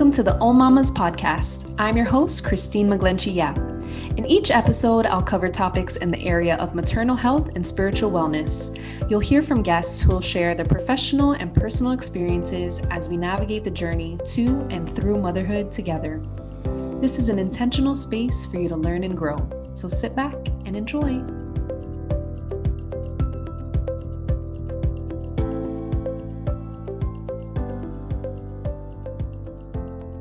Welcome to the OM Mommas podcast. I'm your host, Kristine McGlinchey Yap. In each episode, I'll cover topics in the area of maternal health and spiritual wellness. You'll hear from guests who will share their professional and personal experiences as we navigate the journey to and through motherhood together. This is an intentional space for you to learn and grow. So sit back and enjoy.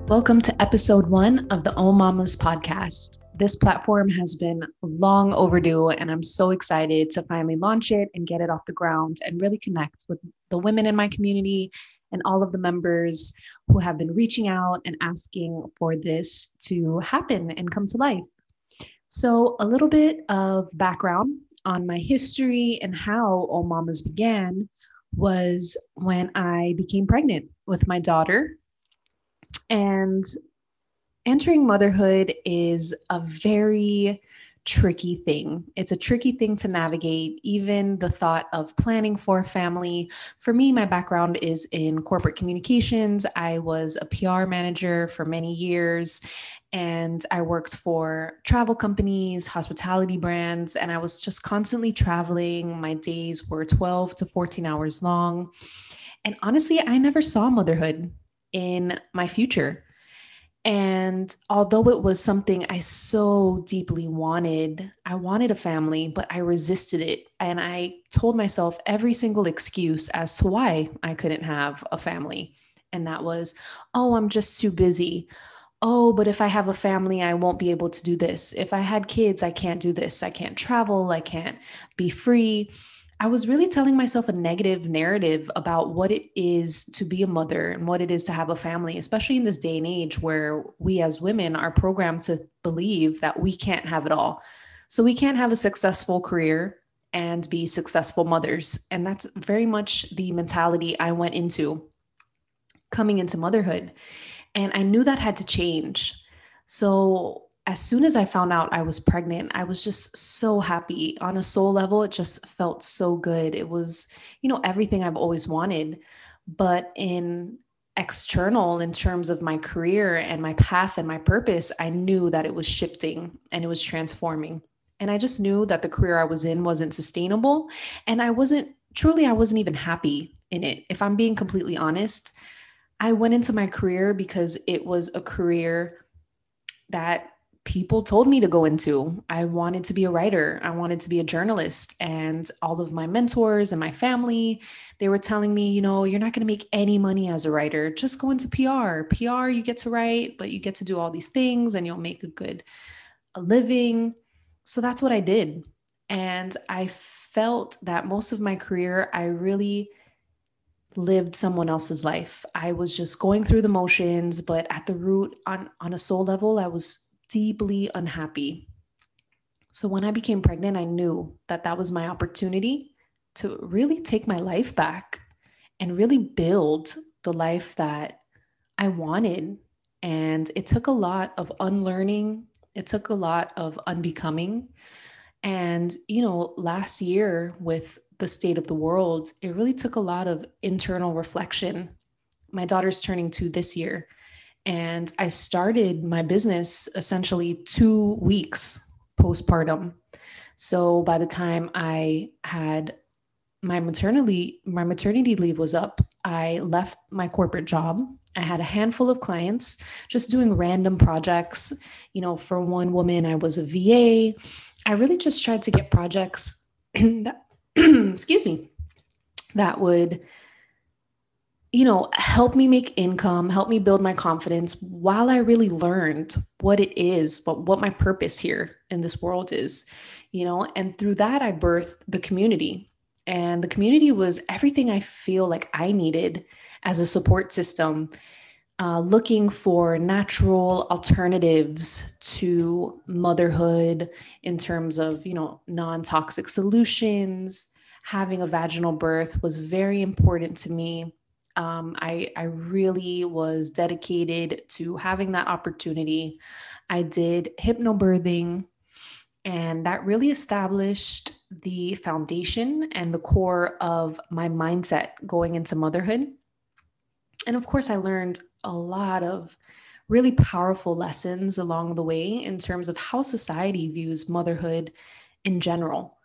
Welcome to episode one of the OM Mommas podcast. This platform has been long overdue, and I'm so excited to finally launch it and get it off the ground and really connect with the women in my community and all of the members who have been reaching out and asking for this to happen and come to life. So, a little bit of background on my history and how OM Mommas began was when I became pregnant with my daughter, and entering motherhood is a very tricky thing. It's a tricky thing to navigate, even the thought of planning for a family. For me, my background is in corporate communications. I was a PR manager for many years and I worked for travel companies, hospitality brands, and I was just constantly traveling. My days were 12 to 14 hours long. And honestly, I never saw motherhood in my future. And although it was something I so deeply wanted, I wanted a family, but I resisted it. And I told myself every single excuse as to why I couldn't have a family. And that was, oh, I'm just too busy. Oh, but if I have a family, I won't be able to do this. If I had kids, I can't do this. I can't travel. I can't be free. I was really telling myself a negative narrative about what it is to be a mother and what it is to have a family, especially in this day and age where we as women are programmed to believe that we can't have it all. So we can't have a successful career and be successful mothers. And that's very much the mentality I went into coming into motherhood. And I knew that had to change. So as soon as I found out I was pregnant, I was just so happy on a soul level. It just felt so good. It was, you know, everything I've always wanted. But in external, in terms of my career and my path and my purpose, I knew that it was shifting and it was transforming. And I just knew that the career I was in wasn't sustainable. And I wasn't, truly, I wasn't even happy in it. If I'm being completely honest, I went into my career because it was a career that people told me to go into. I wanted to be a writer, I wanted to be a journalist. And all of my mentors and my family, they were telling me, you know, you're not going to make any money as a writer. Just go into PR. PR, you get to write, but you get to do all these things and you'll make a good a living. So that's what I did. And I felt that most of my career, I really lived someone else's life. I was just going through the motions, but at the root on on a soul level, I was deeply unhappy. So when I became pregnant, I knew that that was my opportunity to really take my life back and really build the life that I wanted. And it took a lot of unlearning, it took a lot of unbecoming. And, you know, last year with the state of the world, it really took a lot of internal reflection. My daughter's turning two this year. And I started my business essentially two weeks postpartum. So by the time I had my maternity my maternity leave was up, I left my corporate job. I had a handful of clients just doing random projects. You know, for one woman I was a VA. I really just tried to get projects that excuse me that would you know, help me make income, help me build my confidence while I really learned what it is, what, what my purpose here in this world is, you know, and through that, I birthed the community. And the community was everything I feel like I needed as a support system, uh, looking for natural alternatives to motherhood in terms of, you know, non toxic solutions. Having a vaginal birth was very important to me um, I, I really was dedicated to having that opportunity. I did hypnobirthing, and that really established the foundation and the core of my mindset going into motherhood. and of course, I learned a lot of really powerful lessons along the way in terms of how society views motherhood in general.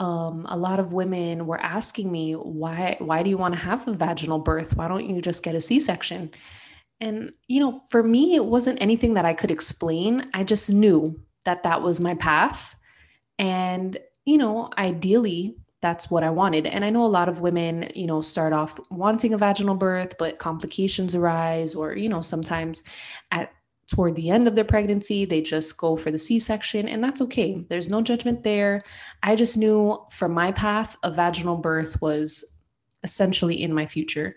Um, a lot of women were asking me, why, why do you want to have a vaginal birth? Why don't you just get a C section? And, you know, for me, it wasn't anything that I could explain. I just knew that that was my path. And, you know, ideally, that's what I wanted. And I know a lot of women, you know, start off wanting a vaginal birth, but complications arise, or, you know, sometimes at toward the end of their pregnancy, they just go for the C section, and that's okay. There's no judgment there. I just knew for my path, a vaginal birth was essentially in my future.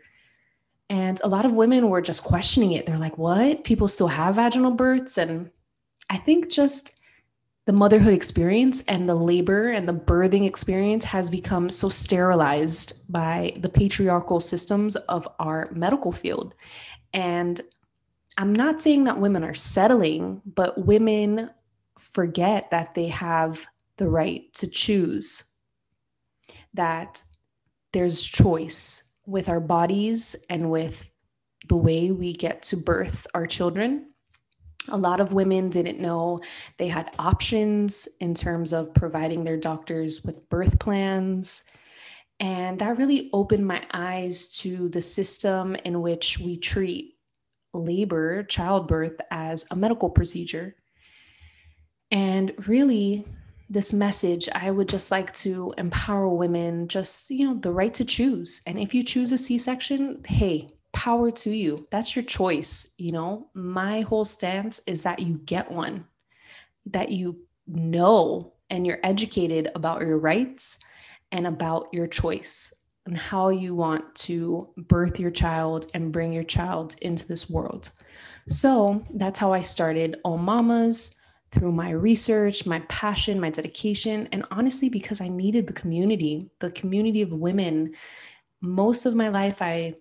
And a lot of women were just questioning it. They're like, what? People still have vaginal births? And I think just the motherhood experience and the labor and the birthing experience has become so sterilized by the patriarchal systems of our medical field. And I'm not saying that women are settling, but women forget that they have the right to choose, that there's choice with our bodies and with the way we get to birth our children a lot of women didn't know they had options in terms of providing their doctors with birth plans. And that really opened my eyes to the system in which we treat labor, childbirth, as a medical procedure. And really, this message, I would just like to empower women just, you know, the right to choose. And if you choose a C section, hey, power to you. That's your choice. You know, my whole stance is that you get one, that you know and you're educated about your rights and about your choice and how you want to birth your child and bring your child into this world. So that's how I started OM Mommas through my research, my passion, my dedication, and honestly, because I needed the community, the community of women. Most of my life, I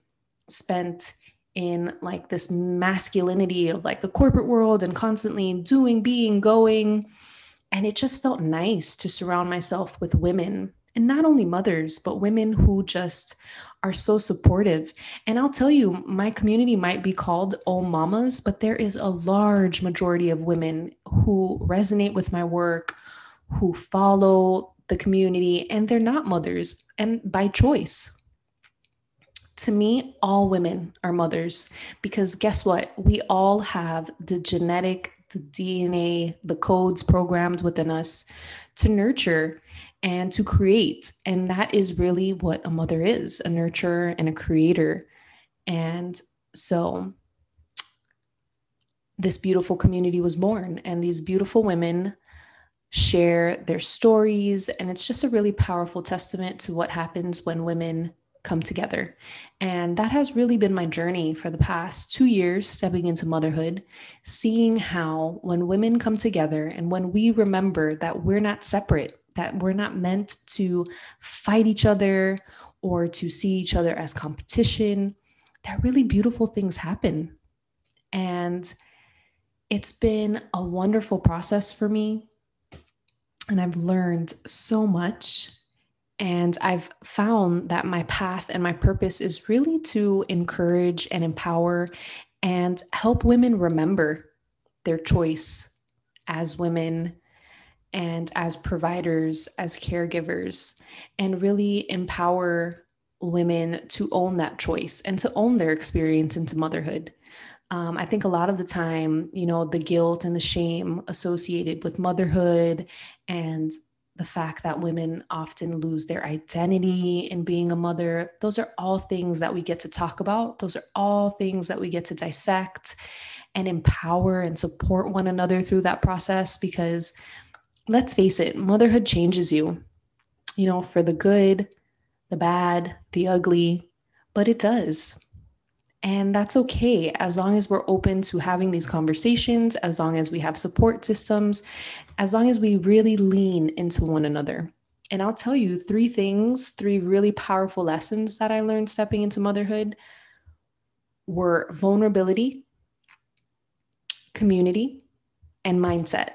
spent in like this masculinity of like the corporate world and constantly doing, being, going. And it just felt nice to surround myself with women and not only mothers, but women who just are so supportive. And I'll tell you, my community might be called Oh Mamas, but there is a large majority of women who resonate with my work, who follow the community, and they're not mothers and by choice to me, all women are mothers because guess what? We all have the genetic, the DNA, the codes programmed within us to nurture and to create. And that is really what a mother is a nurturer and a creator. And so this beautiful community was born, and these beautiful women share their stories. And it's just a really powerful testament to what happens when women come together. And that has really been my journey for the past two years, stepping into motherhood, seeing how when women come together and when we remember that we're not separate, that we're not meant to fight each other or to see each other as competition, that really beautiful things happen. And it's been a wonderful process for me. And I've learned so much and I've found that my path and my purpose is really to encourage and empower and help women remember their choice as women and as providers, as caregivers, and really empower women to own that choice and to own their experience into motherhood. Um, I think a lot of the time, you know, the guilt and the shame associated with motherhood and the fact that women often lose their identity in being a mother. Those are all things that we get to talk about. Those are all things that we get to dissect and empower and support one another through that process because let's face it, motherhood changes you, you know, for the good, the bad, the ugly, but it does. And that's okay as long as we're open to having these conversations, as long as we have support systems, as long as we really lean into one another. And I'll tell you three things, three really powerful lessons that I learned stepping into motherhood were vulnerability, community, and mindset.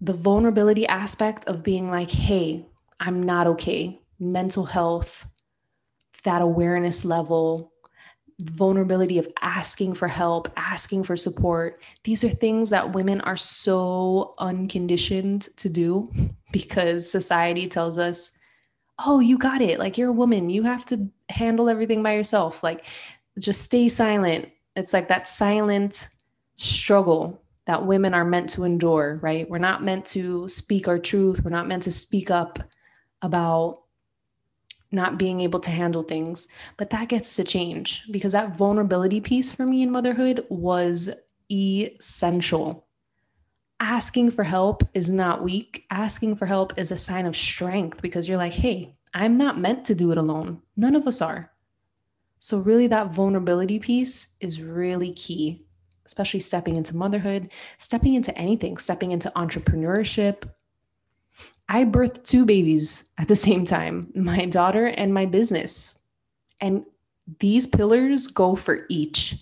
The vulnerability aspect of being like, hey, I'm not okay, mental health, that awareness level, vulnerability of asking for help, asking for support. These are things that women are so unconditioned to do because society tells us, oh, you got it. Like you're a woman, you have to handle everything by yourself. Like just stay silent. It's like that silent struggle that women are meant to endure, right? We're not meant to speak our truth. We're not meant to speak up about not being able to handle things. But that gets to change because that vulnerability piece for me in motherhood was essential. Asking for help is not weak. Asking for help is a sign of strength because you're like, hey, I'm not meant to do it alone. None of us are. So, really, that vulnerability piece is really key, especially stepping into motherhood, stepping into anything, stepping into entrepreneurship, I birthed two babies at the same time my daughter and my business. And these pillars go for each.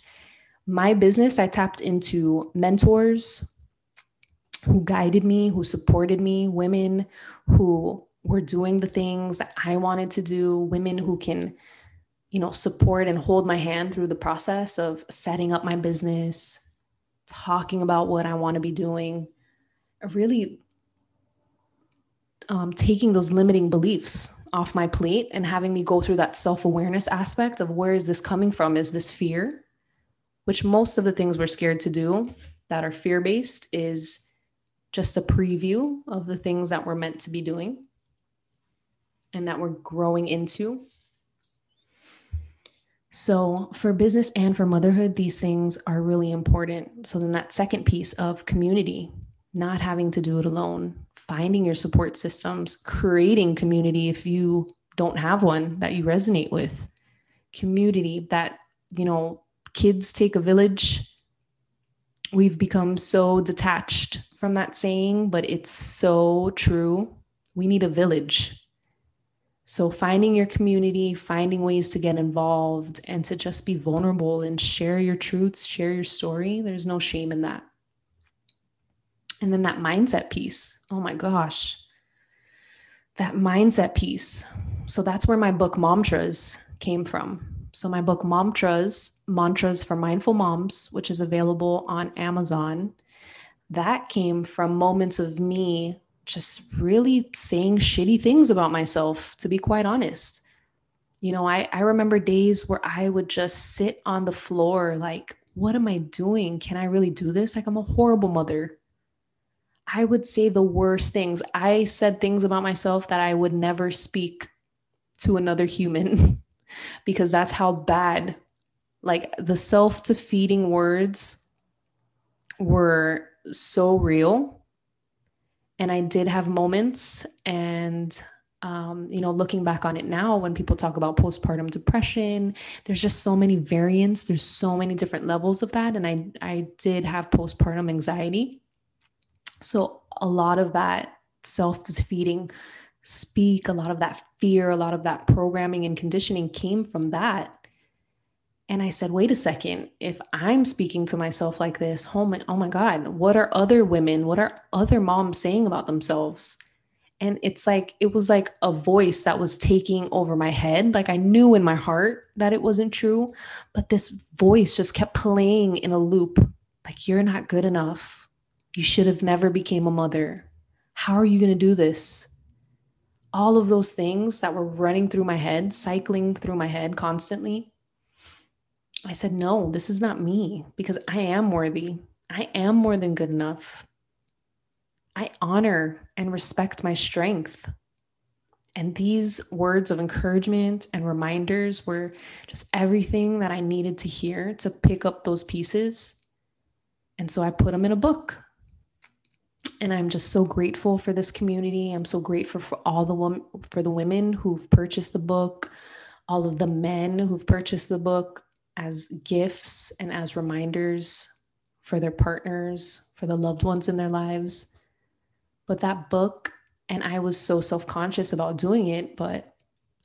My business, I tapped into mentors who guided me, who supported me, women who were doing the things that I wanted to do, women who can, you know, support and hold my hand through the process of setting up my business, talking about what I want to be doing, really um, taking those limiting beliefs off my plate and having me go through that self awareness aspect of where is this coming from? Is this fear? Which most of the things we're scared to do that are fear based is just a preview of the things that we're meant to be doing and that we're growing into. So, for business and for motherhood, these things are really important. So, then that second piece of community, not having to do it alone, finding your support systems, creating community if you don't have one that you resonate with, community that, you know, kids take a village. We've become so detached from that saying, but it's so true. We need a village. So, finding your community, finding ways to get involved and to just be vulnerable and share your truths, share your story, there's no shame in that. And then that mindset piece. Oh my gosh. That mindset piece. So that's where my book Mantras came from. So my book Mantras, Mantras for Mindful Moms, which is available on Amazon, that came from moments of me just really saying shitty things about myself, to be quite honest. You know, I, I remember days where I would just sit on the floor like, what am I doing? Can I really do this? Like, I'm a horrible mother. I would say the worst things. I said things about myself that I would never speak to another human because that's how bad, like the self defeating words were so real. And I did have moments, and um, you know, looking back on it now, when people talk about postpartum depression, there's just so many variants. There's so many different levels of that, and I I did have postpartum anxiety, so a lot of that self defeating speak, a lot of that fear, a lot of that programming and conditioning came from that. And I said, wait a second, if I'm speaking to myself like this, oh my, oh my God, what are other women, what are other moms saying about themselves? And it's like, it was like a voice that was taking over my head. Like I knew in my heart that it wasn't true, but this voice just kept playing in a loop. Like, you're not good enough you should have never became a mother. How are you going to do this? All of those things that were running through my head, cycling through my head constantly. I said, no, this is not me because I am worthy. I am more than good enough. I honor and respect my strength. And these words of encouragement and reminders were just everything that I needed to hear to pick up those pieces. And so I put them in a book and I'm just so grateful for this community. I'm so grateful for all the women for the women who've purchased the book, all of the men who've purchased the book as gifts and as reminders for their partners, for the loved ones in their lives. But that book, and I was so self-conscious about doing it, but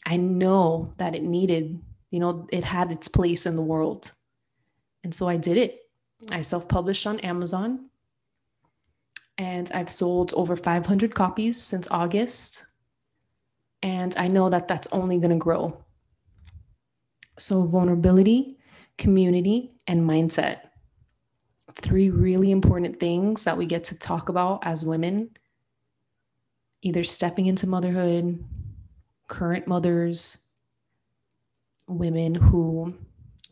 I know that it needed, you know, it had its place in the world. And so I did it. I self-published on Amazon and I've sold over 500 copies since August. And I know that that's only going to grow. So, vulnerability, community, and mindset. Three really important things that we get to talk about as women, either stepping into motherhood, current mothers, women who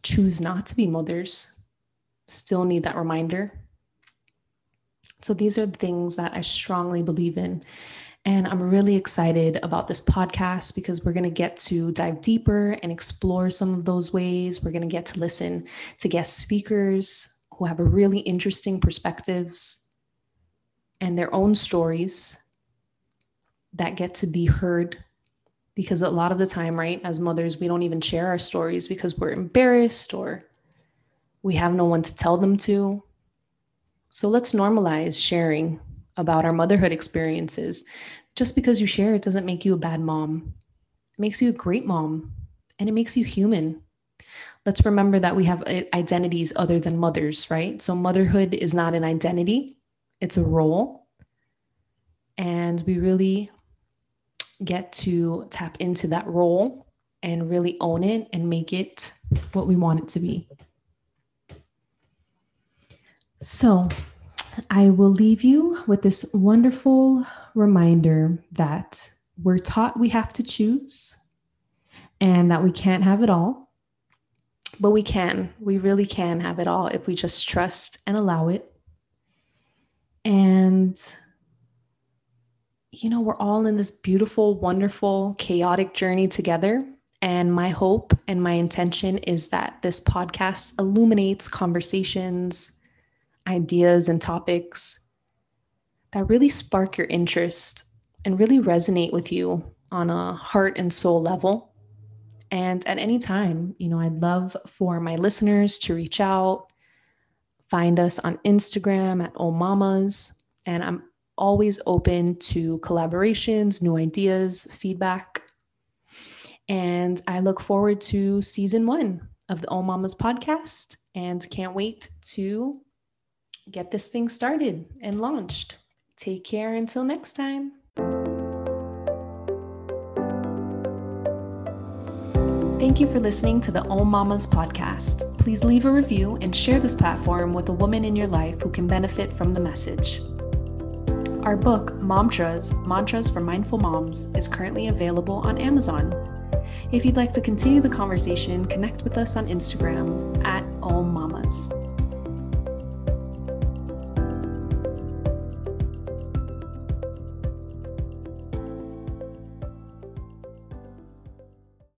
choose not to be mothers, still need that reminder. So, these are the things that I strongly believe in and I'm really excited about this podcast because we're going to get to dive deeper and explore some of those ways. We're going to get to listen to guest speakers who have really interesting perspectives and their own stories that get to be heard. Because a lot of the time right as mothers we don't even share our stories because we're embarrassed or we have no one to tell them to. So let's normalize sharing about our motherhood experiences. Just because you share it doesn't make you a bad mom. It makes you a great mom and it makes you human. Let's remember that we have uh, identities other than mothers, right? So, motherhood is not an identity, it's a role. And we really get to tap into that role and really own it and make it what we want it to be. So, I will leave you with this wonderful reminder that we're taught we have to choose and that we can't have it all. But we can. We really can have it all if we just trust and allow it. And, you know, we're all in this beautiful, wonderful, chaotic journey together. And my hope and my intention is that this podcast illuminates conversations ideas and topics that really spark your interest and really resonate with you on a heart and soul level. And at any time, you know, I'd love for my listeners to reach out, find us on Instagram at Oh Mamas, and I'm always open to collaborations, new ideas, feedback. And I look forward to season one of the Oh Mamas podcast and can't wait to get this thing started and launched. Take care until next time. Thank you for listening to the Oh Mamas podcast. Please leave a review and share this platform with a woman in your life who can benefit from the message. Our book, Mantras Mantras for Mindful Moms, is currently available on Amazon. If you'd like to continue the conversation, connect with us on Instagram at.